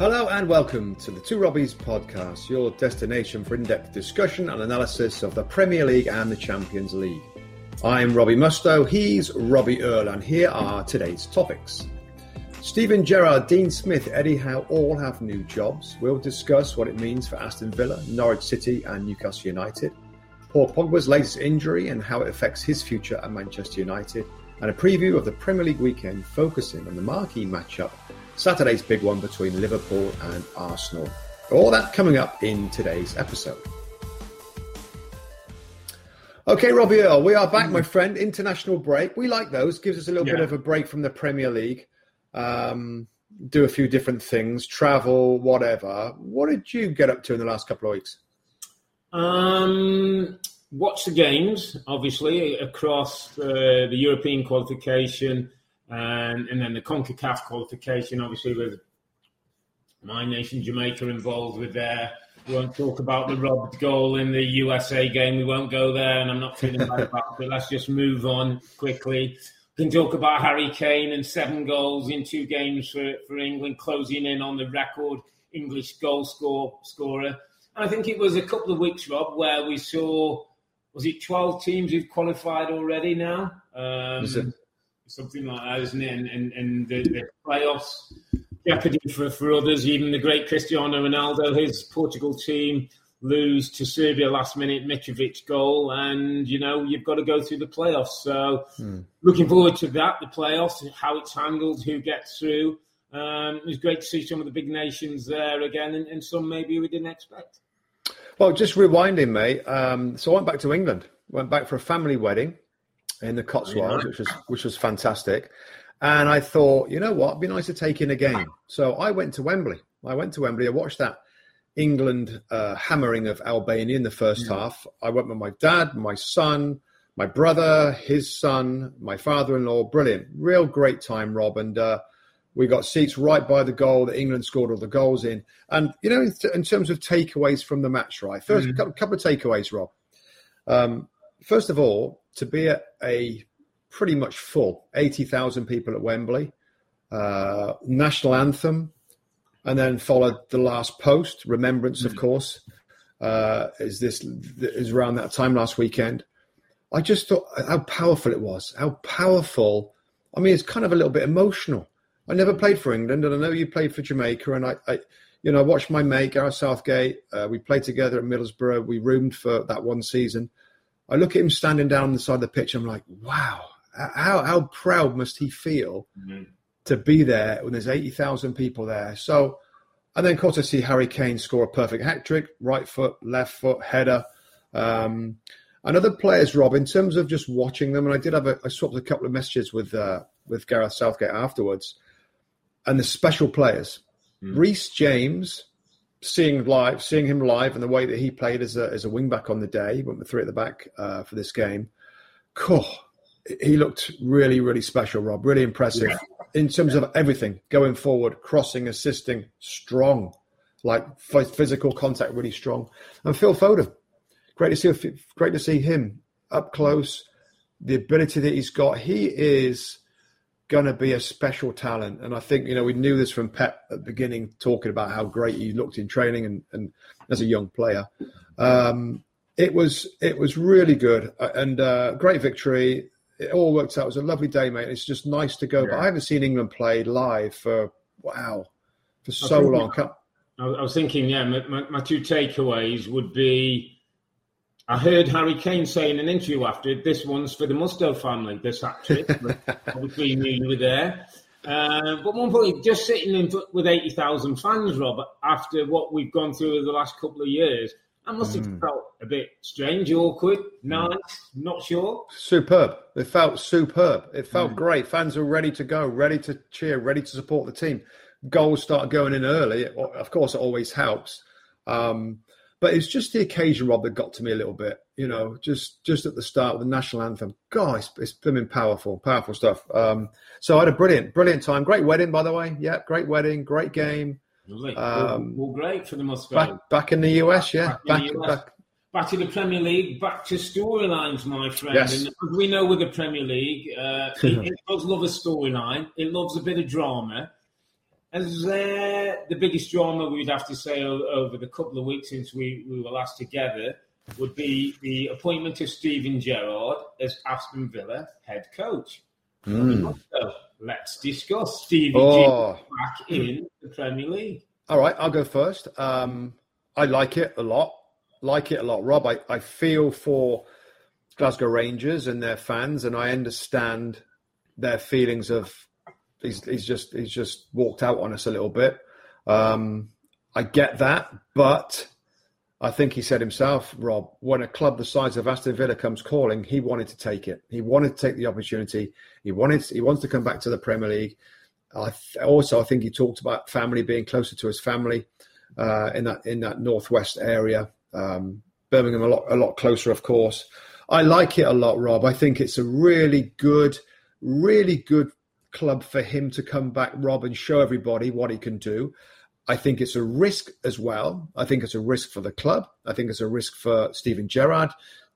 Hello and welcome to the Two Robbies podcast, your destination for in depth discussion and analysis of the Premier League and the Champions League. I'm Robbie Mustoe, he's Robbie Earle, and here are today's topics. Steven Gerrard, Dean Smith, Eddie Howe all have new jobs. We'll discuss what it means for Aston Villa, Norwich City, and Newcastle United. Paul Pogba's latest injury and how it affects his future at Manchester United. And a preview of the Premier League weekend focusing on the marquee matchup Saturday's big one between Liverpool and Arsenal. All that coming up in today's episode. Okay, Robbie Earle, we are back, my friend. International break. We like those. Gives us a little yeah. bit of a break from the Premier League. Um, do a few different things, travel, whatever. What did you get up to in the last couple of weeks? Um, watch the games, obviously, across uh, the European qualification and, and then the CONCACAF qualification, obviously, with my nation, Jamaica, involved with there. We won't talk about the robbed goal in the USA game. We won't go there, and I'm not feeling bad about it. Let's just move on quickly. We can talk about Harry Kane and seven goals in two games for, for England, closing in on the record English goal score scorer. And I think it was a couple of weeks, Rob, where we saw was it 12 teams who've qualified already now? Um, something like that, isn't it? And, and, and the, the playoffs jeopardy for, for others, even the great Cristiano Ronaldo, his Portugal team lose to Serbia last minute Mitrovic goal, and you know you've got to go through the playoffs. So hmm. looking forward to that, the playoffs, how it's handled, who gets through. Um, it was great to see some of the big nations there again, and, and some maybe we didn't expect. Well, just rewinding, mate. Um, so I went back to England. Went back for a family wedding in the Cotswolds, which was which was fantastic. And I thought, you know what, it'd be nice to take in a game. So I went to Wembley. I went to Wembley. I watched that England uh, hammering of Albania in the first yeah. half. I went with my dad, my son, my brother, his son, my father-in-law. Brilliant, real great time, Rob. And uh, we got seats right by the goal that England scored all the goals in. And you know, in, in terms of takeaways from the match, right? 1st mm-hmm. couple, couple of takeaways, Rob. Um, first of all, to be at a pretty much full 80,000 people at Wembley, uh, national anthem, and then followed the last post, remembrance, of hmm. course, uh, is this is around that time last weekend. I just thought how powerful it was, how powerful. I mean, it's kind of a little bit emotional. I never played for England, and I know you played for Jamaica, and I, I you know, I watched my mate Gareth Southgate. Uh, we played together at Middlesbrough. We roomed for that one season. I look at him standing down on the side of the pitch. I'm like, wow, how how proud must he feel mm-hmm. to be there when there's eighty thousand people there? So, and then of course I see Harry Kane score a perfect hat trick, right foot, left foot, header. Um, and other players, Rob, in terms of just watching them, and I did have a, I swapped a couple of messages with uh, with Gareth Southgate afterwards, and the special players, mm. Reece James seeing live, seeing him live, and the way that he played as a as a wing back on the day, he went with three at the back uh, for this game. Cool. He looked really, really special, Rob. Really impressive yeah. in terms of everything going forward, crossing, assisting, strong, like physical contact, really strong. And Phil Foden, great to see. Great to see him up close. The ability that he's got, he is going to be a special talent. And I think, you know, we knew this from Pep at the beginning, talking about how great he looked in training and, and as a young player. Um, it was it was really good uh, and uh, great victory. It all worked out. It was a lovely day, mate. It's just nice to go. Yeah. But I haven't seen England play live for wow for so long. I was thinking, yeah, my, my two takeaways would be I heard Harry Kane say in an interview after this one's for the Mustoe family, this hat Obviously, you knew you were there. Uh, but one point, just sitting in with 80,000 fans, Robert, after what we've gone through the last couple of years, That must have mm. felt a bit strange, awkward, nice, not sure. Superb. It felt superb. It felt mm. great. Fans were ready to go, ready to cheer, ready to support the team. Goals start going in early. Of course, it always helps. Um, but it's just the occasion, Rob, that got to me a little bit. You know, just just at the start with the national anthem. God, it's, it's been powerful, powerful stuff. Um, so I had a brilliant, brilliant time. Great wedding, by the way. Yeah, great wedding, great game. Um, all, great for the Musgrave. Back, back in the US, yeah. Back, back, back, back, to the Premier League, back to storylines, my friend. Yes. And we know with the Premier League, uh, it, it, does love a storyline. It loves a bit of drama. As uh, the biggest drama we'd have to say over the couple of weeks since we, we were last together would be the appointment of Steven Gerrard as Aston Villa head coach. Mm. So let's discuss Stevie oh. G back in the Premier League. All right, I'll go first. Um, I like it a lot. Like it a lot, Rob. I, I feel for Glasgow Rangers and their fans, and I understand their feelings of he's, he's just he's just walked out on us a little bit. Um, I get that, but I think he said himself, Rob, when a club the size of Aston Villa comes calling, he wanted to take it. He wanted to take the opportunity. He wanted he wants to come back to the Premier League. I th- also I think he talked about family being closer to his family uh, in that in that northwest area. Um, Birmingham a lot a lot closer, of course. I like it a lot, Rob. I think it's a really good, really good club for him to come back, Rob, and show everybody what he can do. I think it's a risk as well. I think it's a risk for the club. I think it's a risk for Steven Gerrard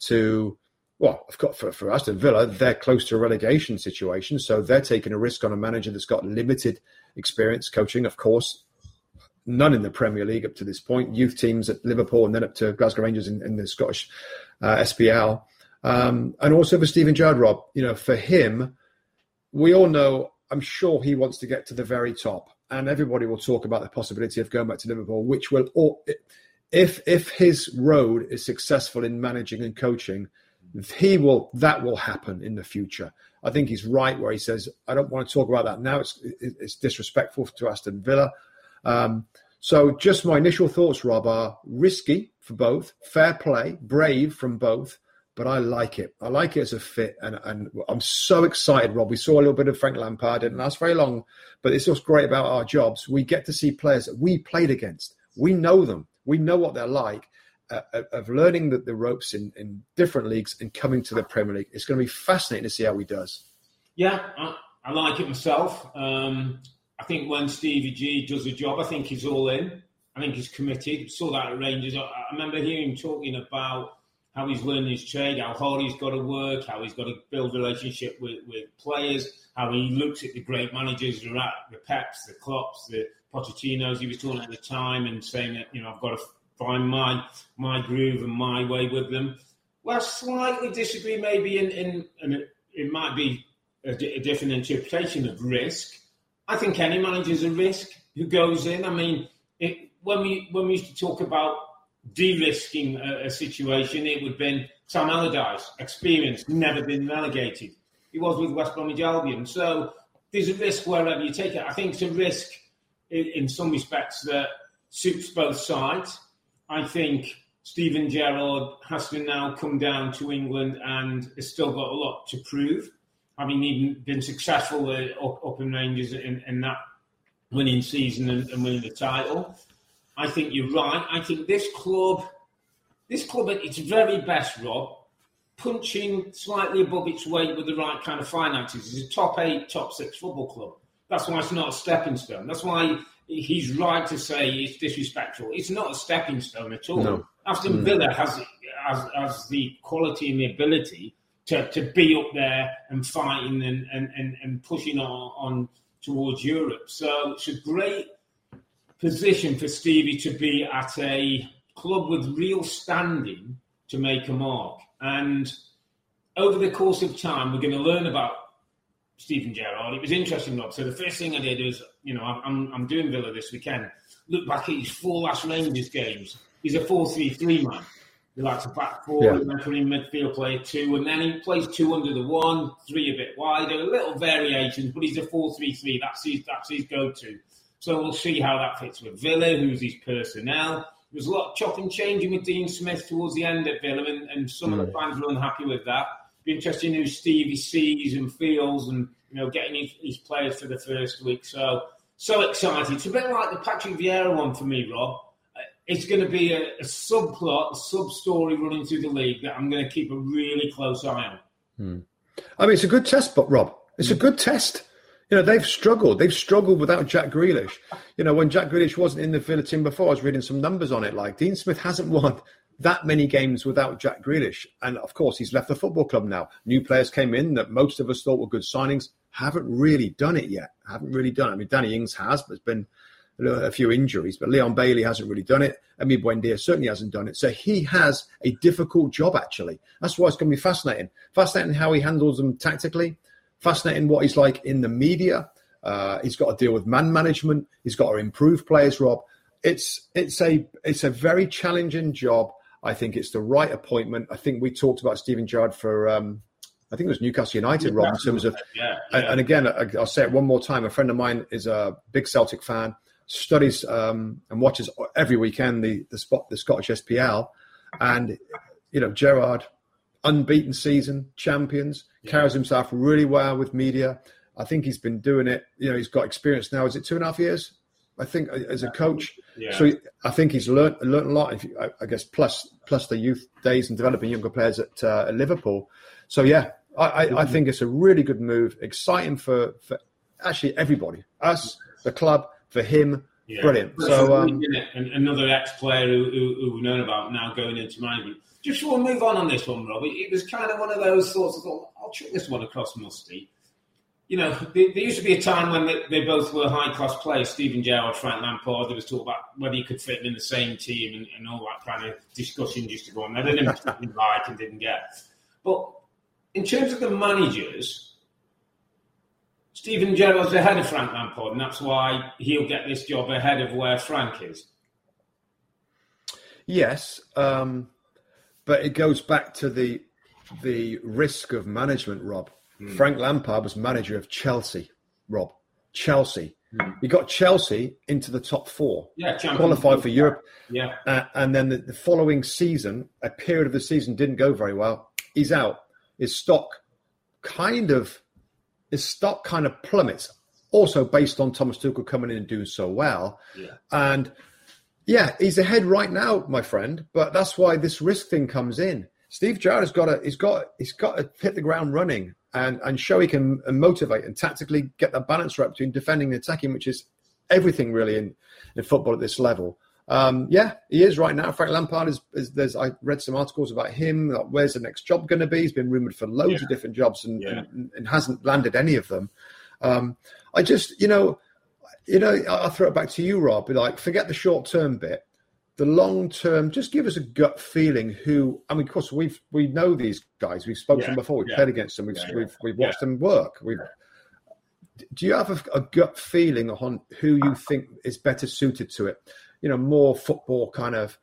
to, well, I've got for, for Aston Villa, they're close to a relegation situation. So they're taking a risk on a manager that's got limited experience coaching, of course. None in the Premier League up to this point. Youth teams at Liverpool and then up to Glasgow Rangers in, in the Scottish uh, SPL. Um, and also for Steven Gerrard, Rob, you know, for him, we all know, I'm sure he wants to get to the very top and everybody will talk about the possibility of going back to Liverpool, which will, if if his road is successful in managing and coaching, he will that will happen in the future. I think he's right where he says, "I don't want to talk about that now. It's it's disrespectful to Aston Villa." Um, so, just my initial thoughts, Rob, are risky for both, fair play, brave from both, but I like it. I like it as a fit, and, and I'm so excited, Rob. We saw a little bit of Frank Lampard, didn't last very long, but it's what's great about our jobs. We get to see players that we played against. We know them. We know what they're like. Uh, of learning the, the ropes in, in different leagues and coming to the Premier League, it's going to be fascinating to see how he does. Yeah, I, I like it myself. Um, I think when Stevie G does a job, I think he's all in. I think he's committed. Saw that at Rangers. I, I remember hearing him talking about how he's learned his trade, how hard he's got to work, how he's got to build a relationship with, with players, how he looks at the great managers, the Peps, the Klopps, the Pochettinos. He was talking at the time and saying that you know I've got to find my my groove and my way with them. Well, slightly disagree maybe in in, in it, might be a, a different interpretation of risk. I think any manager's a risk who goes in. I mean, it, when we when we used to talk about de-risking a, a, situation, it would have been Sam Allardyce, experience, never been relegated. He was with West Bromwich Albion. So there's a risk wherever you take it. I think it's a risk in, in some respects that suits both sides. I think Steven Gerrard has to now come down to England and has still got a lot to prove, having even been successful uh, up, up in Rangers in, in that winning season and, and winning the title. I think you're right. I think this club, this club at its very best, Rob, punching slightly above its weight with the right kind of finances, is a top eight, top six football club. That's why it's not a stepping stone. That's why he's right to say it's disrespectful. It's not a stepping stone at all. No. Aston mm. Villa has, has, has the quality and the ability to, to be up there and fighting and, and, and, and pushing on, on towards Europe. So it's a great position for Stevie to be at a club with real standing to make a mark. And over the course of time, we're going to learn about Steven Gerrard. It was interesting, Rob. So the first thing I did was, you know, I'm, I'm doing Villa this weekend. Look back at his four last Rangers games. He's a 4-3-3 man. He likes a back four, yeah. in midfield, play two, and then he plays two under the one, three a bit wider, a little variations, but he's a 4-3-3. That's his, that's his go-to. So we'll see how that fits with Villa, who's his personnel, There was a lot of chopping and changing with Dean Smith towards the end at Villa, and, and some mm. of the hmm. fans were unhappy with that. Be interesting who Stevie sees and feels, and you know, getting his, his players for the first week. So, so excited. It's a bit like the Patrick Vieira one for me, Rob. It's going to be a, a subplot, a sub story running through the league that I'm going to keep a really close eye on. Hmm. I mean, it's a good test, but Rob, it's a good test. You know, they've struggled. They've struggled without Jack Grealish. You know, when Jack Grealish wasn't in the Villa team before, I was reading some numbers on it. Like Dean Smith hasn't won that many games without Jack Grealish. And of course, he's left the football club now. New players came in that most of us thought were good signings. Haven't really done it yet. Haven't really done it. I mean, Danny Ings has, but there's been a few injuries. But Leon Bailey hasn't really done it. Emi Buendia certainly hasn't done it. So he has a difficult job, actually. That's why it's going to be fascinating. Fascinating how he handles them tactically. Fascinating what he's like in the media. Uh, he's got to deal with man management. He's got to improve players, Rob. It's it's a it's a very challenging job. I think it's the right appointment. I think we talked about Steven Gerrard for um, I think it was Newcastle United, Rob, in terms of. Yeah, yeah. And, again, I'll say it one more time. A friend of mine is a big Celtic fan, studies um, and watches every weekend the the spot the Scottish SPL, and you know Gerrard, unbeaten season, champions, yeah. carries himself really well with media. I think he's been doing it. You know, he's got experience now. Is it two and a half years? I think as a coach. Yeah. So I think he's learned learned a lot. If you, I, guess plus plus the youth days and developing younger players at, uh, at Liverpool. So yeah, I, I, I, think it's a really good move. Exciting for for actually everybody, us, the club, for him. Yeah. Brilliant. So um, another ex-player who, who, who, we've known about now going into management. Just want to move on on this one, Rob. It, it was kind of one of those thoughts. I thought I'll chuck this one across Musty you know, there, there, used to be a time when they, they both were high class players, Steven Gerrard, Frank Lampard. There was talk about whether you could fit them in the same team and, and all that kind of discussion used to go on. They didn't like and didn't get. But in terms of the managers, Steven Gerrard's ahead of Frank Lampard, and that's why he'll get this job ahead of where Frank is. Yes, um, but it goes back to the the risk of management, Rob. Mm. Frank Lampard was manager of Chelsea, Rob. Chelsea. Mm. He got Chelsea into the top four. Yeah, qualified for Europe. Yeah. Uh, and then the, the, following season, a period of the season didn't go very well. He's out. His stock kind of his stock kind of plummets. Also based on Thomas Tuchel coming in and doing so well. Yeah. And yeah, he's ahead right now, my friend. But that's why this risk thing comes in. Steve Gerrard has got to he's got he's got to hit the ground running and, and show he can motivate and tactically get that balance right between defending and attacking, which is everything really in, in football at this level. Um, yeah, he is right now. Frank Lampard is, is, there's I read some articles about him. Like where's the next job going to be? He's been rumored for loads yeah. of different jobs and, yeah. and, and, hasn't landed any of them. Um, I just, you know, you know, I'll throw it back to you, Rob. Like, forget the short term bit the long term, just give us a gut feeling who. I mean, of course, we've we know these guys. We've spoken yeah, before. We've yeah. played against them. We've yeah, we've, we've watched them work. We've. Do you have a, a, gut feeling on who you think is better suited to it? You know, more football kind of.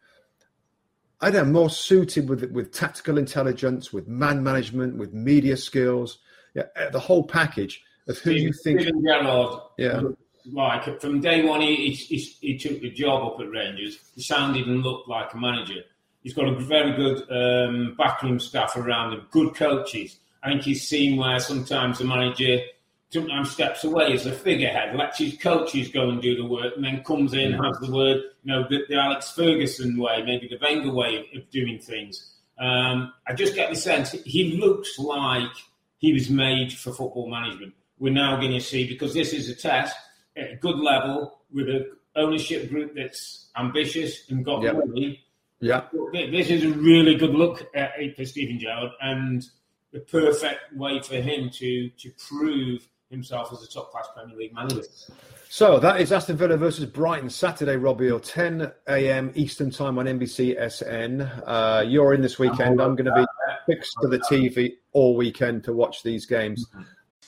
I don't know, more suited with with tactical intelligence, with man management, with media skills, yeah, the whole package of who Steve, you think. Steven Gerrard, yeah, like from day one, he, he, he, took the job up at Rangers. He sounded and looked like a manager. He's got a very good um, backroom staff around him, good coaches. I think he's seen where sometimes the manager sometimes steps away as a figurehead, lets his coaches go and do the work, and then comes in, has the word, you know, the, the Alex Ferguson way, maybe the Wenger way of, of doing things. Um, I just get the sense he looks like he was made for football management. We're now going to see, because this is a test, at a good level with an ownership group that's ambitious and got yep. money. Yeah, this is a really good look at it for Steven Gerrard and the perfect way for him to to prove himself as a top class Premier League manager. So that is Aston Villa versus Brighton Saturday, Robbie, or 10 a.m. Eastern time on NBC SN. Uh, you're in this weekend. I'm going to be fixed to the TV all weekend to watch these games. Mm-hmm.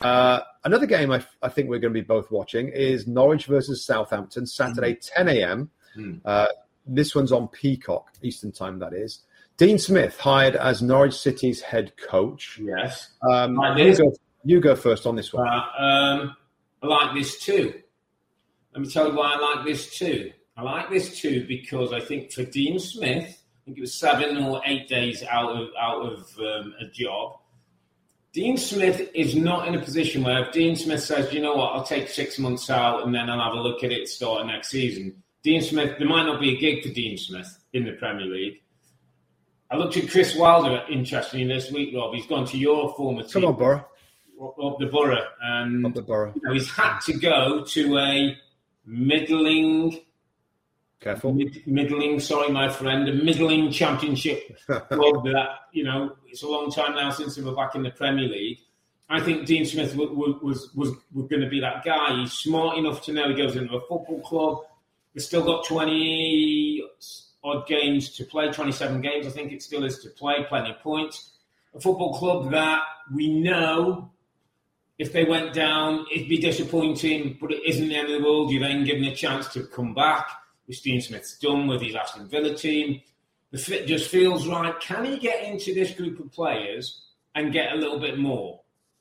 Uh, another game I, I think we're going to be both watching is Norwich versus Southampton, Saturday, 10 a.m. Mm. Uh, this one's on Peacock, Eastern Time, that is. Dean Smith hired as Norwich City's head coach. Yes. Um, Like you, go, you go first on this one. Uh, um, I like this too. Let me tell you why I like this too. I like this too because I think for Dean Smith, I think it was seven or eight days out of out of um, a job. Dean Smith is not in a position where if Dean Smith says, you know what, I'll take six months out and then I'll have a look at it starting next season. Dean Smith, there might not be a gig for Dean Smith in the Premier League. I looked at Chris Wilder, interestingly, this week, Rob. He's gone to your former team, Come on, Borough. up the borough, and Up the Borough. you know, he's had to go to a middling, Careful. mid, middling, sorry, my friend, a middling championship club that, you know, it's a long time now since we were back in the Premier League. I think Dean Smith w- w- was, was, was going to be that guy. He's smart enough to know he goes into a football club. He's still got 20 odd games to play, 27 games, I think it still is to play, plenty of points. A football club that we know if they went down, it'd be disappointing, but it isn't the end of the world. You're then given a chance to come back, which Dean Smith's done with his Aston Villa team. The fit just feels right. Can he get into this group of players and get a little bit more?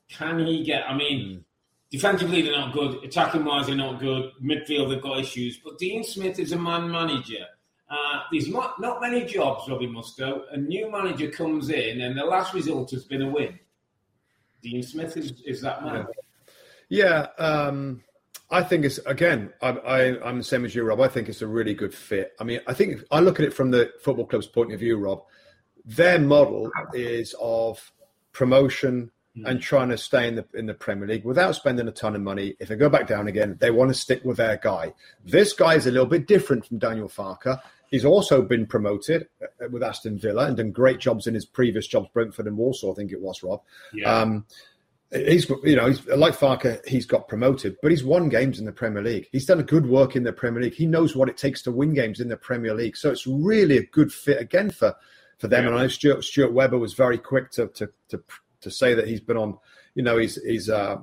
Can he get? I mean, defensively they're not good. Attacking wise, they're not good. Midfield they've got issues. But Dean Smith is a man manager. Uh, there's not, not many jobs, Robbie Mustoe. A new manager comes in, and the last result has been a win. Dean Smith is, is that man. Yeah, um, I think it's again. I, I, I'm the same as you, Rob. I think it's a really good fit. I mean, I think I look at it from the football club's point of view, Rob. Their model is of promotion and trying to stay in the in the Premier League without spending a ton of money. If they go back down again, they want to stick with their guy. This guy is a little bit different from Daniel Farke. He's also been promoted uh, with Aston Villa and done great jobs in his previous jobs, Brentford and Walsall, I think it was, Rob. Yeah. Um, he's you know he's like Farke. He's got promoted, but he's won games in the Premier League. He's done a good work in the Premier League. He knows what it takes to win games in the Premier League. So it's really a good fit again for for them. Yeah. And I know Stuart, Stuart Webber was very quick to to to to say that he's been on. You know, he's he's uh,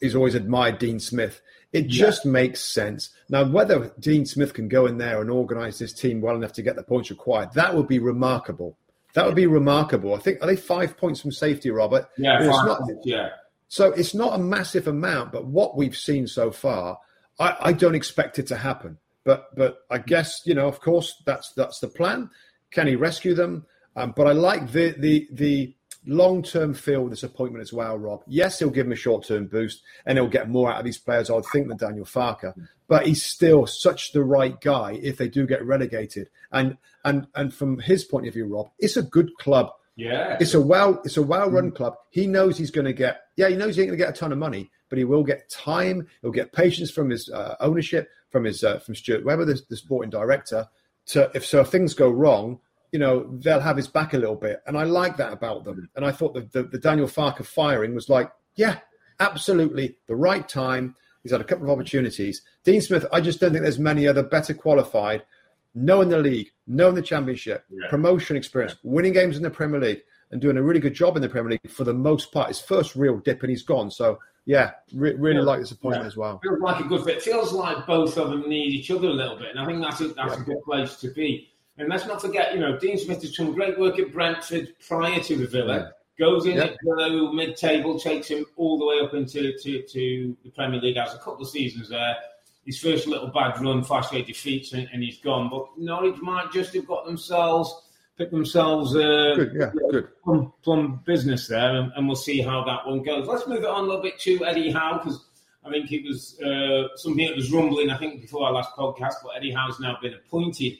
he's always admired Dean Smith. It just makes sense. Now, whether Dean Smith can go in there and organise this team well enough to get the points required, that would be remarkable. That would be remarkable. I think are they five points from safety, Robert? Yeah, it's not- yeah. so it's not a massive amount, but what we've seen so far, I, I don't expect it to happen. But but I guess you know, of course, that's that's the plan. Can he rescue them? Um, but I like the the the long term feel with this appointment as well, Rob. Yes, he'll give him a short term boost, and he'll get more out of these players, I would think, than Daniel Farke. But he's still such the right guy if they do get relegated. And and and from his point of view, Rob, it's a good club. Yeah. It's a well, it's a well-run club. He knows he's going to get, yeah, he knows he ain't going to get a ton of money, but he will get time. He'll get patience from his uh, ownership, from his uh, from Stuart Webber, the, the sporting director. To if so, if things go wrong, you know they'll have his back a little bit, and I like that about them. And I thought that the, the Daniel Farke firing was like, yeah, absolutely the right time. He's had a couple of opportunities. Dean Smith, I just don't think there's many other better qualified knowing the league, knowing the championship, Yeah. promotion experience, winning games in the Premier League, and doing a really good job in the Premier League for the most part. His first real dip, and he's gone. So yeah, re- really like this appointment yeah. as well. Feels like a good fit. Feels like both of them need each other a little bit, and I think that's a, that's yeah. a good place to be. And let's not forget, you know, Dean Smith has done great work at Brentford prior to the Villa. Mm. Goes in yep. at below mid-table, takes him all the way up into to, to the Premier League. Has a couple of seasons there. His first little bad run, fast eight defeats, and, and he's gone. But Norwich might just have got themselves pick themselves uh, good, yeah, good. Plum, plum business there, and, and, we'll see how that one goes. Let's move it on a little bit to Eddie Howe because I think it was uh, something that was rumbling. I think before our last podcast, but Eddie Howe's now been appointed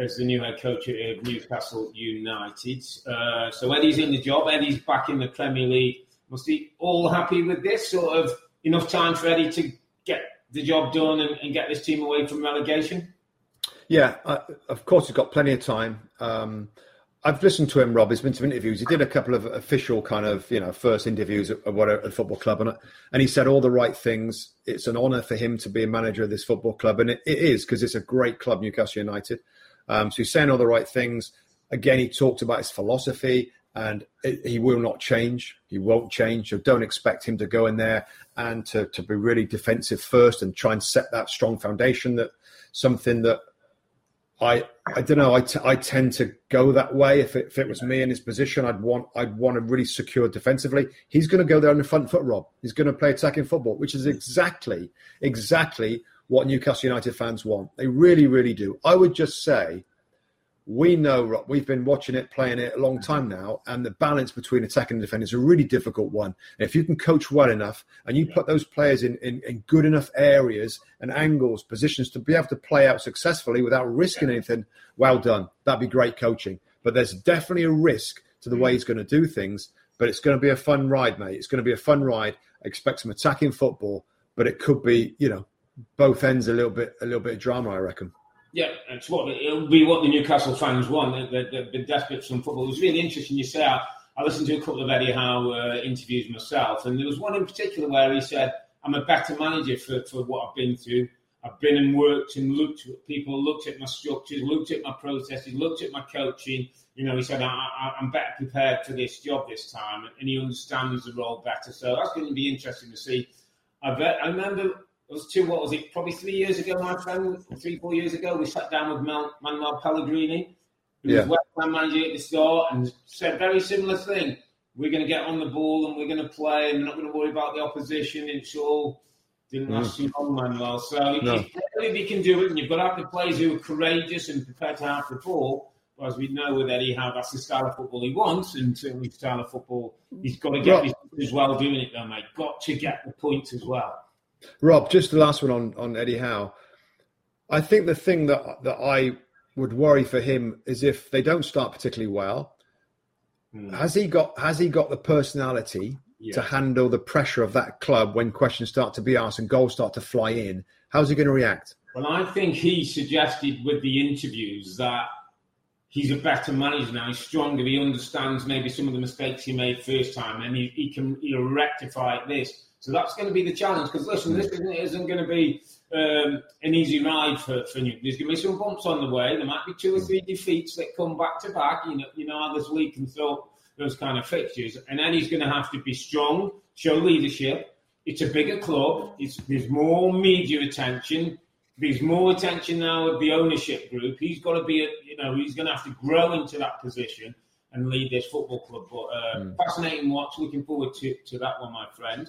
as the new head coach of Newcastle United. Uh, so Eddie's in the job. Eddie's back in the Premier League. Must be all happy with this sort of enough time for Eddie to get the job done and, and get this team away from relegation. Yeah, uh, of course he's got plenty of time. Um, I've listened to him, Rob. He's been to interviews. He did a couple of official kind of, you know, first interviews at, at what a, football club, and and he said all the right things. It's an honour for him to be a manager of this football club, and it, it is because it's a great club, Newcastle United. Um, so he's saying all the right things. Again, he talked about his philosophy, and it, he will not change. He won't change. So don't expect him to go in there and to to be really defensive first and try and set that strong foundation that something that I I don't know. I, t- I tend to go that way. If it, if it was me in his position, I'd want I'd want to really secure defensively. He's going to go there on the front foot, Rob. He's going to play attacking football, which is exactly exactly what Newcastle United fans want. They really really do. I would just say we know we've been watching it, playing it a long time now, and the balance between attack and defense is a really difficult one. And if you can coach well enough and you put those players in, in, in, good enough areas and angles, positions to be able to play out successfully without risking anything, well done. That'd be great coaching. But there's definitely a risk to the way mm. he's going to do things. But it's going to be a fun ride, mate. It's going to be a fun ride. I expect some attacking football, but it could be, you know, both ends a little bit, a little bit of drama, I reckon. Yeah, it's what it'll be what the Newcastle fans want. They're, they're, they're desperate for football. It was really interesting. You say I, I listened to a couple of Eddie Howe uh, interviews myself, and there was one in particular where he said, "I'm a better manager for, for what I've been through. I've been and worked and looked at people, looked at my structures, looked at my processes, looked at my coaching. You know, he said, I, am better prepared for this job this time, and he understands the role better. So that's going to be interesting to see. I, bet, I remember it was two, what was it, probably three years ago, my friend, three, four years ago, we sat down with Manuel Pellegrini, who yeah. was West Ham manager at the start, and said very similar thing. We're going to get on the ball and we're going to play, and we're not going to worry about the opposition. It's all didn't last mm. too long, Manuel. So no. if, he can do it, and you've got to have the players who are courageous and prepared to have the ball. But as we know with Eddie Howe, that's the style of football he wants, and certainly the style of football he's got to get as well doing it, though, mate. Got to get the points as well. Rob, just the last one on, on Eddie Howe. I think the thing that that I would worry for him is if they don't start particularly well. Mm. Has he got has he got the personality yeah. to handle the pressure of that club when questions start to be asked and goals start to fly in? How's he going to react? Well, I think he suggested with the interviews that he's a better manager now. He's stronger. He understands maybe some of the mistakes he made first time, and he, he can he'll rectify this. So that's going to be the challenge. Because listen, this isn't, isn't going to be um, an easy ride for, for Newton. There's going to be some bumps on the way. There might be two or three defeats that come back to back. You know, you know how this league can throw those kind of fixtures. And then he's going to have to be strong, show leadership. It's a bigger club. It's, there's more media attention. There's more attention now of the ownership group. He's got to be, a, you know, he's going to have to grow into that position and lead this football club. But uh, mm. fascinating watch. Looking forward to, to that one, my friend.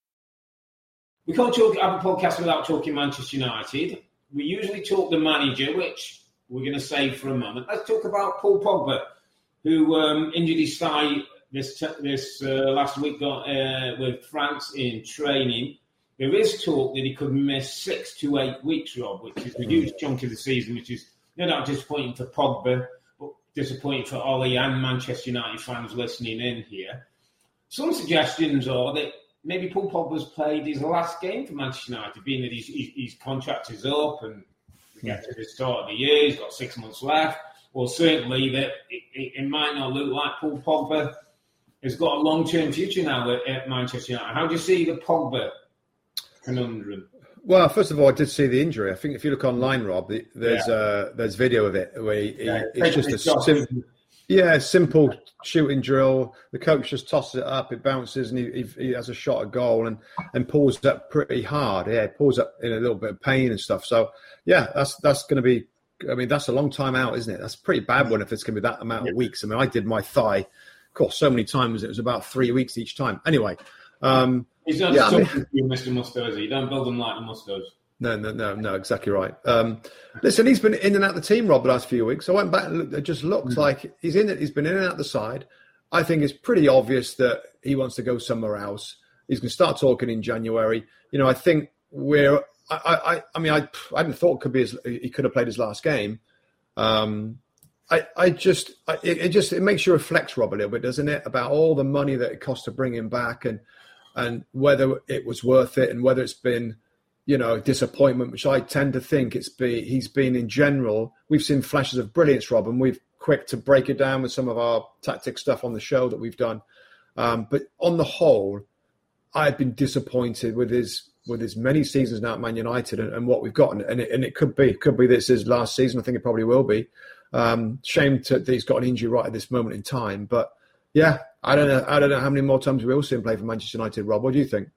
We can't talk have a podcast without talking Manchester United. We usually talk the manager, which we're going to save for a moment. Let's talk about Paul Pogba, who um, injured his thigh this this uh, last week got, uh, with France in training. There is talk that he could miss six to eight weeks, Rob, which is a huge chunk of the season, which is no doubt disappointing for Pogba, but disappointing for Ole and Manchester United fans listening in here. Some suggestions are that maybe Paul Pogba's played his last game for Manchester United, being that his, his, contract is up and we get to the start of the year, he's got six months left. Well, certainly that it, it, it, might not look like Paul Pogba has got a long term future now at, at, Manchester United. How do you see the Pogba conundrum? Well, first of all, I did see the injury. I think if you look online, Rob, there's yeah. uh, there's video of it where he, yeah, it's just a sim- yeah, simple shooting drill. The coach just tosses it up, it bounces, and he, he, he has a shot at goal and and pulls up pretty hard. Yeah, pulls up in a little bit of pain and stuff. So yeah, that's that's going to be. I mean, that's a long time out, isn't it? That's a pretty bad one if it's going to be that amount of weeks. I mean, I did my thigh, of course, so many times it was about three weeks each time. Anyway, um, he's not yeah, I mean, you, Mr. Mustoes. You don't build them like the Mustoes. No, no, no, no, exactly right. Um, listen, he's been in and out the team, Rob, the last few weeks. I went back and looked, it just looks mm-hmm. like he's in it. He's been in and out the side. I think it's pretty obvious that he wants to go somewhere else. He's going to start talking in January. You know, I think we're. I, I, I mean, I, I hadn't thought could be his, he could have played his last game. Um, I, I just, I, it, it, just, it makes you reflect, Rob, a little bit, doesn't it, about all the money that it cost to bring him back and, and whether it was worth it and whether it's been you know, disappointment, which I tend to think it's be he's been in general. We've seen flashes of brilliance, Rob, and we've quick to break it down with some of our tactic stuff on the show that we've done. Um, but on the whole, I've been disappointed with his with his many seasons now at Man United and, and what we've gotten. And it, and it could be could be this is last season. I think it probably will be. Um, shame to, that he's got an injury right at this moment in time. But yeah, I don't know. I don't know how many more times we will see him play for Manchester United. Rob, what do you think?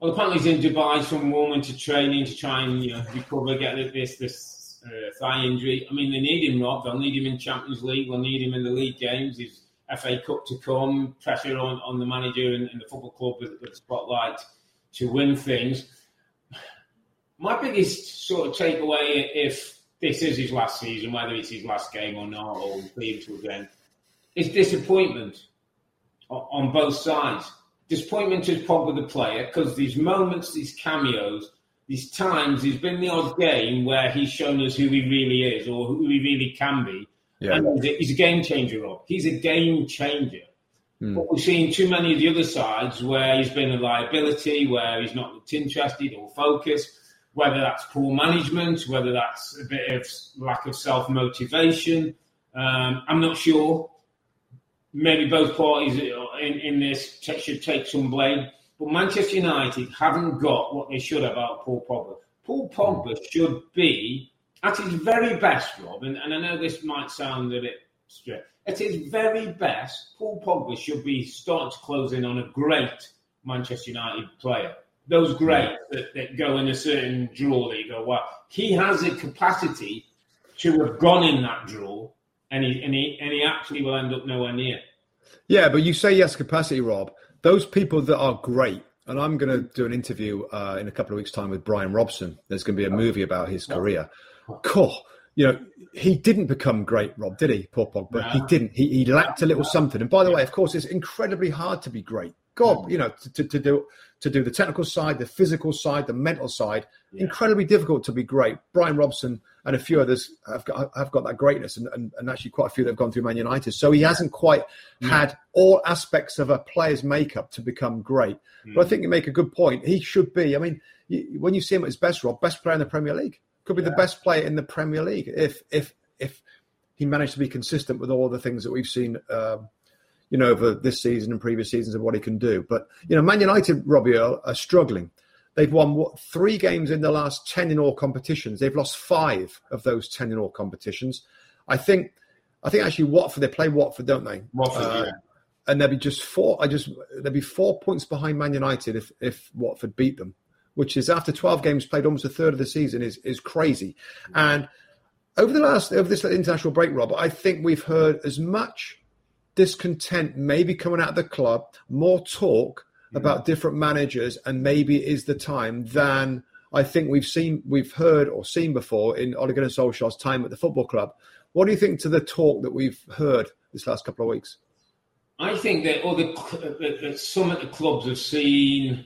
Well, apparently he's in Dubai, some woman to training to try and you know recover, get this this uh, thigh injury. I mean, they need him, Rob. They'll need him in Champions League. They'll need him in the league games. His FA Cup to come. Pressure on, on the manager and, and the football club with, with the spotlight to win things. My biggest sort of takeaway, if this is his last season, whether it's his last game or not, or leave to again, is disappointment on both sides disappointment is probably the player because these moments, these cameos, these times, he's been the odd game where he's shown us who he really is or who he really can be. Yeah. And he's a, he's a game changer, Rob. He's a game changer. Mm. But we've seen too many of the other sides where he's been a liability, where he's not looked interested or focused, whether that's poor management, whether that's a bit of lack of self motivation. Um, I'm not sure maybe both parties in, in this should take some blame. But Manchester United haven't got what they should have about Paul Pogba. Paul Pogba should be at his very best, Rob, and, and I know this might sound a bit strange. At his very best, Paul Pogba should be starting to close in on a great Manchester United player. Those great that, that go in a certain draw that you go, wow, he has a capacity to have gone in that draw and he, and he, and he actually will end up nowhere near. Yeah, but you say yes, capacity, Rob. Those people that are great, and I'm going to do an interview uh, in a couple of weeks' time with Brian Robson. There's going to be a movie about his career. Cool. You know, he didn't become great, Rob, did he, Poor Pogba? No. He didn't. He, he lacked a little something. And by the way, of course, it's incredibly hard to be great. God, you know, to, to, do to do the technical side, the physical side, the mental side, yeah. incredibly difficult to be great. Brian Robson and a few others have got have got that greatness, and, and, and actually quite a few that have gone through Man United. So he hasn't quite mm. had all aspects of a player's makeup to become great. Mm. But I think you make a good point. He should be. I mean, you, when you see him at his best, Rob, best player in the Premier League, could be yeah. the best player in the Premier League if if if he managed to be consistent with all the things that we've seen. Um, you know, over this season and previous seasons of what he can do. But you know, Man United, Robbie, are, are struggling. They've won what, three games in the last ten in all competitions. They've lost five of those ten in all competitions. I think, I think actually Watford they play Watford, don't they? Watford, uh, yeah. And there'd be just four. I just there'd be four points behind Man United if if Watford beat them, which is after twelve games played, almost a third of the season is is crazy. And over the last over this international break, Rob, I think we've heard as much discontent maybe coming out of the club, more talk mm. about different managers, and maybe it is the time than I think we've seen, we've heard or seen before in Ole Gunnar Solskjaer's time at the football club. What do you think to the talk that we've heard this last couple of weeks? I think that other that uh, uh, uh, some of the clubs have seen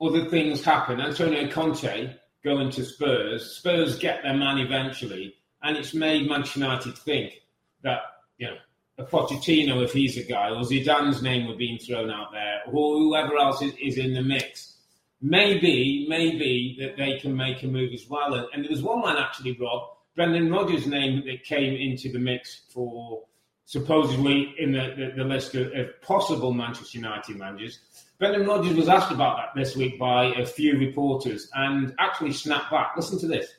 other things happen. Antonio Conte going to Spurs. Spurs get their man eventually, and it's made Manchester United think that you know a Pochettino, if he's a guy, or Zidane's name were being thrown out there, or whoever else is, is in the mix. Maybe, maybe that they can make a move as well. And, and there was one man actually, Rob, Brendan Rodgers' name that came into the mix for supposedly in the, the, the list of, of, possible Manchester United managers. Brendan Rodgers was asked about that this week by a few reporters and actually snapped back. Listen to this.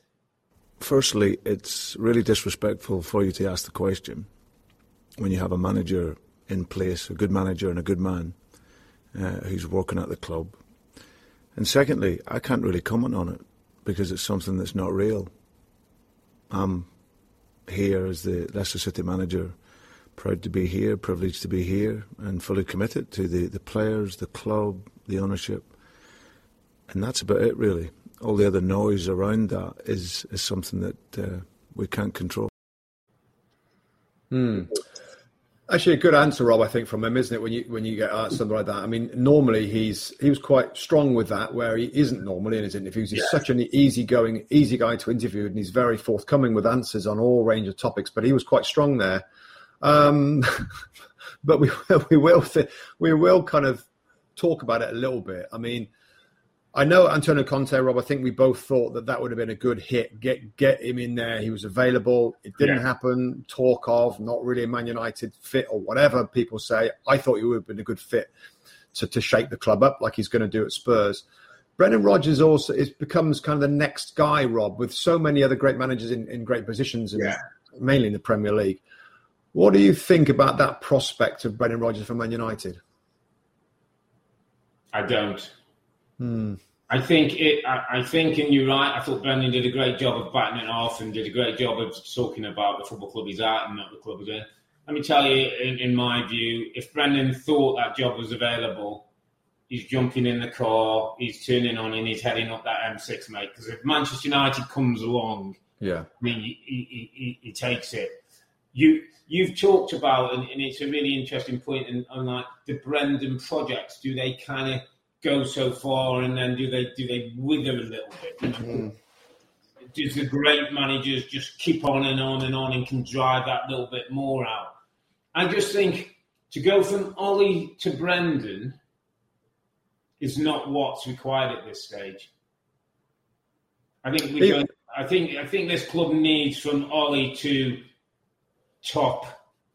Firstly, it's really disrespectful for you to ask the question when you have a manager in place, a good manager and a good man uh, who's working at the club. And secondly, I can't really comment on it because it's something that's not real. I'm here as the Leicester City manager, proud to be here, privileged to be here, and fully committed to the, the players, the club, the ownership. And that's about it, really. All the other noise around that is, is something that uh, we can't control. Hmm. Actually, a good answer, Rob. I think from him, isn't it? When you when you get asked something like that. I mean, normally he's he was quite strong with that, where he isn't normally in his interviews. He's such an easygoing, easy guy to interview, and he's very forthcoming with answers on all range of topics. But he was quite strong there. Um, but we we will we will kind of talk about it a little bit. I mean, I know Antonio Conte, Rob. I think we both thought that that would have been a good hit. Get get him in there. He was available. It didn't yeah. happen. Talk of not really a Man United fit or whatever people say. I thought he would have been a good fit to to shake the club up like he's going to do at Spurs. Brendan Rodgers also is becomes kind of the next guy, Rob, with so many other great managers in, in great positions, yeah. mainly in the Premier League. What do you think about that prospect of Brendan Rodgers for Man United? I don't. Hmm. I think it. I, I, think, and you're right. I thought Brendan did a great job of batting it off and did a great job of talking about the football club he's at and not the club he's in. Let me tell you, in, in my view, if Brendan thought that job was available, he's jumping in the car, he's turning on, and he's heading up that M6, mate. Because if Manchester United comes along, yeah, I mean, he, he, he, he takes it. You you've talked about, and, and it's a really interesting point, and like the Brendan projects, do they kind of go so far, and then do they do they wither a little bit? Mm-hmm. Does the great managers just keep on and on and on and can drive that little bit more out? I just think to go from Ole to Brendan is not what's required at this stage. I think we don't, I think I think this club needs from Ole to top,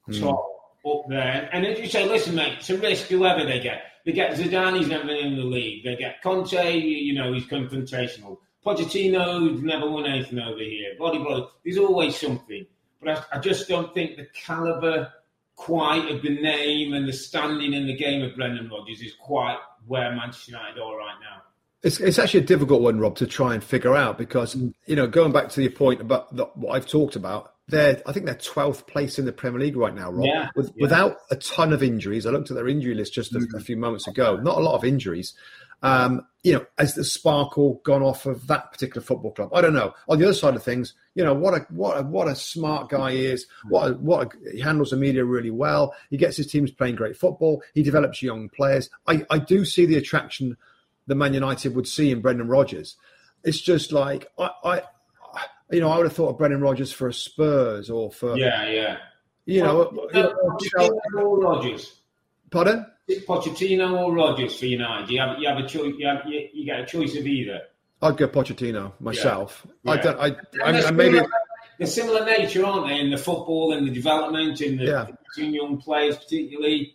mm. top up there. And if you say, listen, mate, it's a risk whoever they get. They get Zidane, he's never been in the league. They get Conte, you know, he's confrontational. Pochettino, he's never won anything over here. Body, body, there's always something. But I, I just don't think the calibre quite of the name and the standing in the game of Brendan Rodgers is quite where Manchester United are right now. It's, it's actually a difficult one, Rob, to try and figure out because, you know, going back to your point about the, what I've talked about, they're I think they're twelfth place in the Premier League right now, Rob. Yeah, with, yeah. Without a ton of injuries, I looked at their injury list just a, mm-hmm. a few moments ago. Not a lot of injuries. Um, you know, has the sparkle gone off of that particular football club? I don't know. On the other side of things, you know what a what a, what a smart guy he is. What a, what a, he handles the media really well. He gets his teams playing great football. He develops young players. I, I do see the attraction that Man United would see in Brendan Rodgers. It's just like I, I you know, I would have thought of Brendan Rodgers for a Spurs or for yeah, yeah. You know, well, Pochettino or Rodgers. Pardon? Pochettino or Rodgers for United. You have you have a choice. You, have, you, you get a choice of either. I'd go Pochettino myself. Yeah. I don't. I, I, I maybe. they're similar nature, aren't they? In the football, in the development, in the Yeah. young players, particularly.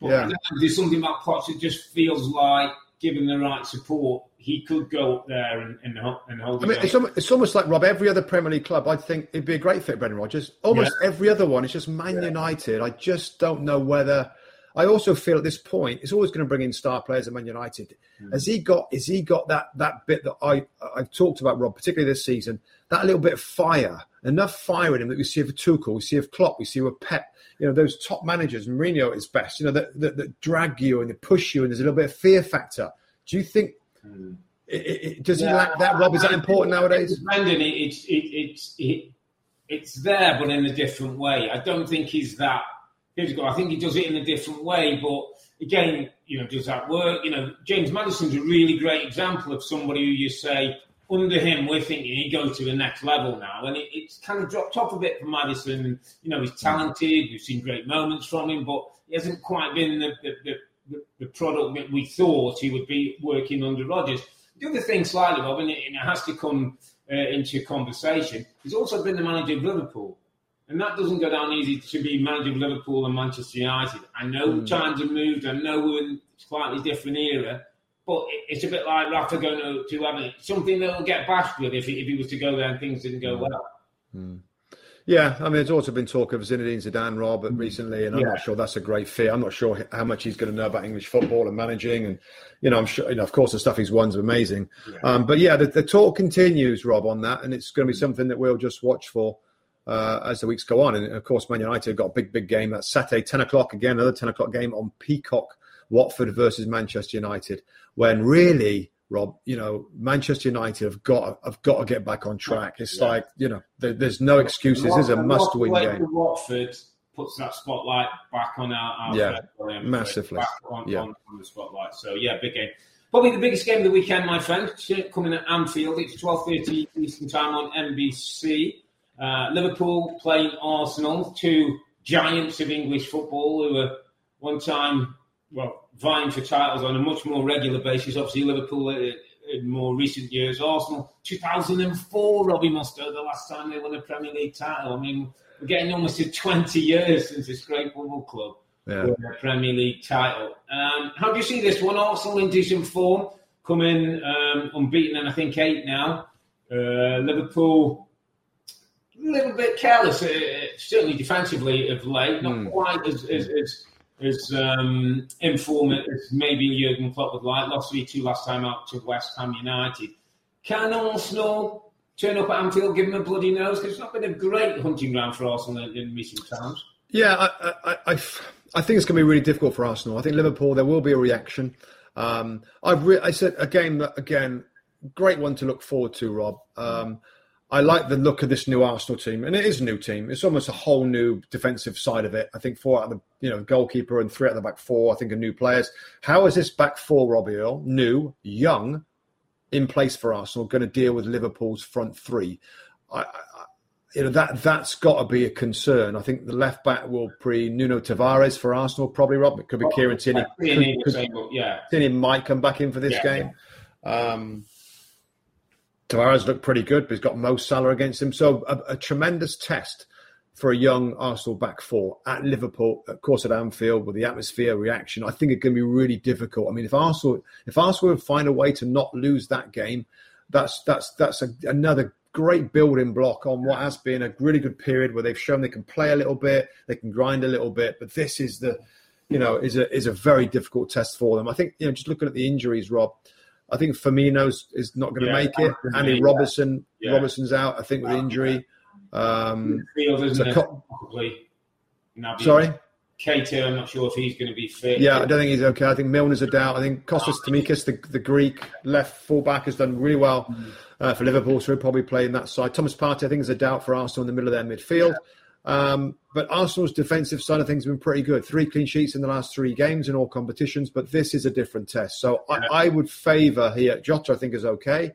But Yeah. there's something about Potts that just feels like, given the right support, he could go up there and, and, and hold I mean, it's almost, it's almost like Rob. Every other Premier League club, I think it'd be a great fit, Brendan Rodgers. Almost every other one, it's just Man United. I just don't know whether. I also feel at this point, it's always going to bring in star players at Man United. Hmm. Has he got? Has he got that that bit that I I've talked about, Rob, particularly this season? That little bit of fire, enough fire in him that we see with Tuchel, we see with Klopp, we see of Pep. You know, those top managers, Mourinho at his best. You know, that, that, that drag you and they push you, and there's a little bit of fear factor. Do you think? It, it, it- does he Yeah, lack that, Rob? Is that important nowadays? Brendan, it's it, it's it, it's there, but in a different way. I don't think he's that physical. I think he does it in a different way. But again, you know, does that work? You know, James Maddison's a really great example of somebody who you say under him, we're thinking he goes to the next level now, and it, it's kind of dropped off a bit for Madison. You know, he's talented. We've seen great moments from him, but he hasn't quite been the the, the, the, the product that we thought he would be working under Rodgers. The other thing, slightly, Rob, and it, and it has to come uh, into conversation, he's also been the manager of Liverpool. And that doesn't go down easy to be manager of Liverpool and Manchester United. I know hmm. times have moved. I know we're in a slightly different era. But it- it's a bit like Rafa going to, to Everton. Something that will get bashed with if he, if he was to go there and things didn't go hmm. well. Hmm. Yeah, I mean, there's also been talk of Zinedine Zidane, Robert, recently, and I'm Yeah. not sure that's a great fit. I'm not sure how much he's going to know about English football and managing, and you know, I'm sure, you know, of course, the stuff he's won's amazing. Um, but yeah, the, the talk continues, Rob, on that, and it's going to be something that we'll just watch for uh, as the weeks go on. And of course, Man United have got a big, big game. That's Saturday, 10 o'clock again, another 10 o'clock game on Peacock, Watford versus Manchester United. When really, Rob, you know, Manchester United have got have got to get back on track. It's like you know, there, there's no excuses. This is a must-win game. Watford puts that spotlight back on our, our Yeah, Fred Williams, I'm afraid, massively. back on, Yeah. on, on the spotlight. So yeah, big game. Probably the biggest game of the weekend, my friend, coming at Anfield. It's twelve thirty Eastern Time on NBC. Uh, Liverpool playing Arsenal, two giants of English football who were one time well vying for titles on a much more regular basis. Obviously, Liverpool in more recent years. Arsenal, 2004, Robbie Mustoe, the last time they won a Premier League title. I mean, we're getting almost to 20 years since this great football club Yeah. won a Premier League title. Um, how do you see this one? Arsenal in decent form, coming um, unbeaten, and I think eight now. Uh, Liverpool a little bit careless, uh, certainly defensively of late, not quite as as, as, as um, in form as maybe Jurgen Klopp would like. Lost 3 2 last time out to West Ham United. Can Arsenal turn up at Anfield, give them a bloody nose? Because it's not been a great hunting ground for Arsenal in, recent times. Yeah, I, I, I, I think it's going to be really difficult for Arsenal. I think Liverpool, there will be a reaction. Um, I've re- I said a game that, again, great one to look forward to, Rob. Um, I like the look of this new Arsenal team, and it is a new team. It's almost a whole new defensive side of it. I think four out of the you know goalkeeper and three out of the back four. I think are new players. How is this back four, Robbie Earle, new, young, in place for Arsenal, going to deal with Liverpool's front three? I, I, you know that that's got to be a concern. I think the left back will be Nuno Tavares for Arsenal, probably. Rob, it could be Kieran Tierney. Tierney, yeah. Tierney might come back in for this Yeah, game. Um, Tavares looked pretty good, but he's got Mo Salah against him. So a, a tremendous test for a young Arsenal back four at Liverpool, of course at Anfield with the atmosphere reaction. I think it's going to be really difficult. I mean, if Arsenal if Arsenal find a way to not lose that game, that's that's that's a, another great building block on what has been a really good period where they've shown they can play a little bit, they can grind a little bit, but this is the you know is a is a very difficult test for them. I think you know just looking at the injuries, Rob. I think Firmino's is not going to Yeah, make it. Andy yeah. Robertson, Yeah. Robertson's out. I think with injury. Um, Field, isn't it? co-. Naby. sorry. Keita, I'm not sure if he's going to be fit. Yeah, I don't think he's okay. I think Milner's a doubt. I think Kostas Tsimikas, the, the Greek left fullback, has done really well uh, for Liverpool, so he'll probably play in that side. Thomas Partey, I think, is a doubt for Arsenal in the middle of their midfield. Um, but Arsenal's defensive side of things have been pretty good. Three clean sheets in the last three games in all competitions, but this is a different test. So I, I would favour here. Jota, I think, is okay.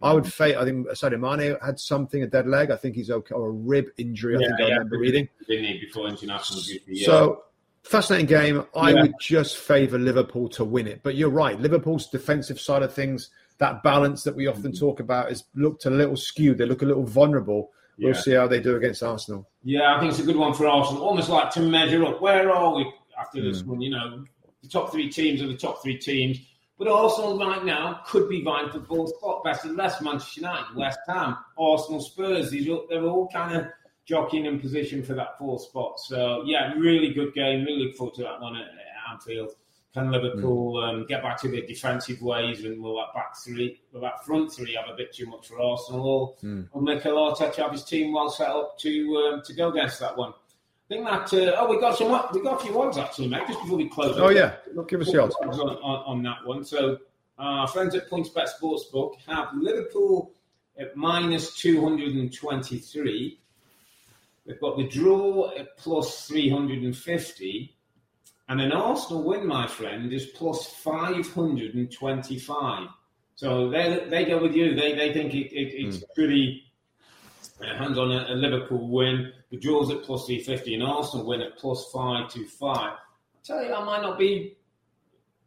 I would favour. I think Sadio Mane had something, a dead leg. I think he's okay, or a rib injury. I Yeah, think I yeah. remember reading. Didn't he, before international duty? Yeah. So fascinating game. I would just favour Liverpool to win it. But you're right. Liverpool's defensive side of things, that balance that we often Mm-hmm. talk about, is looked a little skewed. They look a little vulnerable We'll see how they do against Arsenal. Yeah, I think it's a good one for Arsenal. Almost like to measure up. Where are we after this hmm. one? You know, the top three teams are the top three teams. But Arsenal right now could be vying for fourth spot. Best and less Manchester United, West Ham, Arsenal, Spurs. These are, they're all kind of jockeying in position for that fourth spot. So yeah, really good game. Really look forward to that one at, at Anfield. Can Liverpool Mm. um, get back to their defensive ways and will that back three, will that front three have a bit too much for Arsenal? Or Mm. will Mikel Arteta have his team well set up to um, to go against that one? I think that uh, oh we got some we got a few odds actually, mate. Just before we close. Oh up. yeah, look, give us the odds. on, on, on that one. So our friends at PointsBet Sportsbook have Liverpool at minus 223. They've got the draw at plus 350. And an Arsenal win, my friend, is plus 525. So they, they go with you. They, they think it, it, it's pretty uh, hands on a, a Liverpool win. The draws at plus 350 and Arsenal win at plus 525. I tell you, I might not be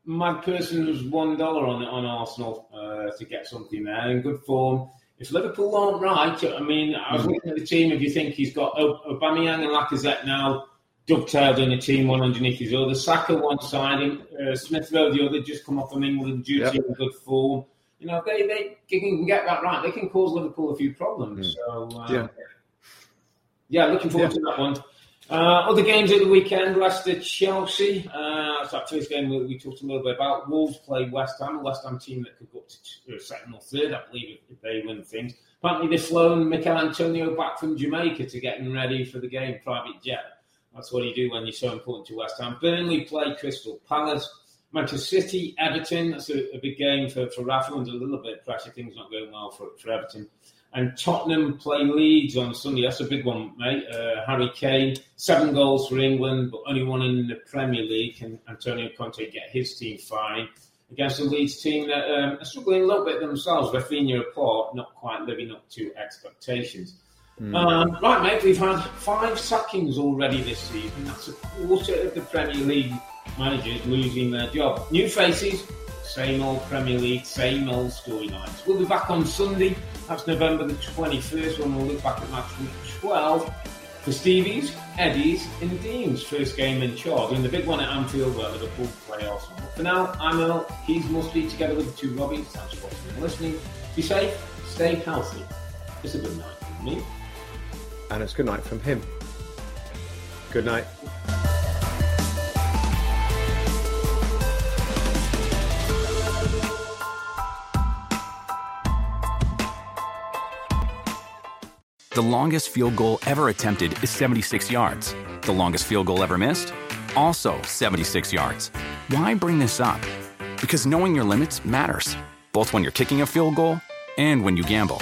my person who's one dollar on on Arsenal uh, to get something there in good form. If Liverpool aren't right, I mean, I was looking at the team. If you think he's got Aubameyang and Lacazette now dovetailed in a team, one underneath his other, Saka one side, and uh, Smith Rowe the other, just come off from England duty Yep. in good form. You know, they they can get that right. They can cause Liverpool a few problems. So uh, Yeah. yeah, looking forward to that one. Uh, other games at the weekend, Leicester Chelsea. Uh, that's that first game we, we talked a little bit about. Wolves play West Ham, a West Ham team that could go up to uh, second or third, I believe, if, they win things. Apparently, they've flown Michail Antonio back from Jamaica to get him ready for the game, private jet. That's what you do when you're so important to West Ham. Burnley play Crystal Palace. Manchester City, Everton. That's a, a big game for, for Rafa under a little bit of pressure. Things not going well for, for Everton. And Tottenham play Leeds on Sunday. That's a big one, mate. Uh, Harry Kane, seven goals for England, but only one in the Premier League. Can Antonio Conte get his team fine against a Leeds team that um, are struggling a little bit themselves? Raphinha apart, not quite living up to expectations. Um, right, mate, we've had five sackings already this season. That's a quarter of the Premier League managers losing their job. New faces, same old Premier League, same old storylines. We'll be back on Sunday. That's November the 21st when we'll look back at match week 12 for Stevie's, Eddie's, and Dean's first game in charge. And the big one at Anfield where Liverpool play Arsenal. For now, I'm Earle. He's Musty together with the two Robbies. Thanks for watching and listening. Be safe, stay healthy. It's a good night for me. And it's good night from him. Good night. The longest field goal ever attempted is 76 yards. The longest field goal ever missed? Also 76 yards. Why bring this up? Because knowing your limits matters, both when you're kicking a field goal and when you gamble.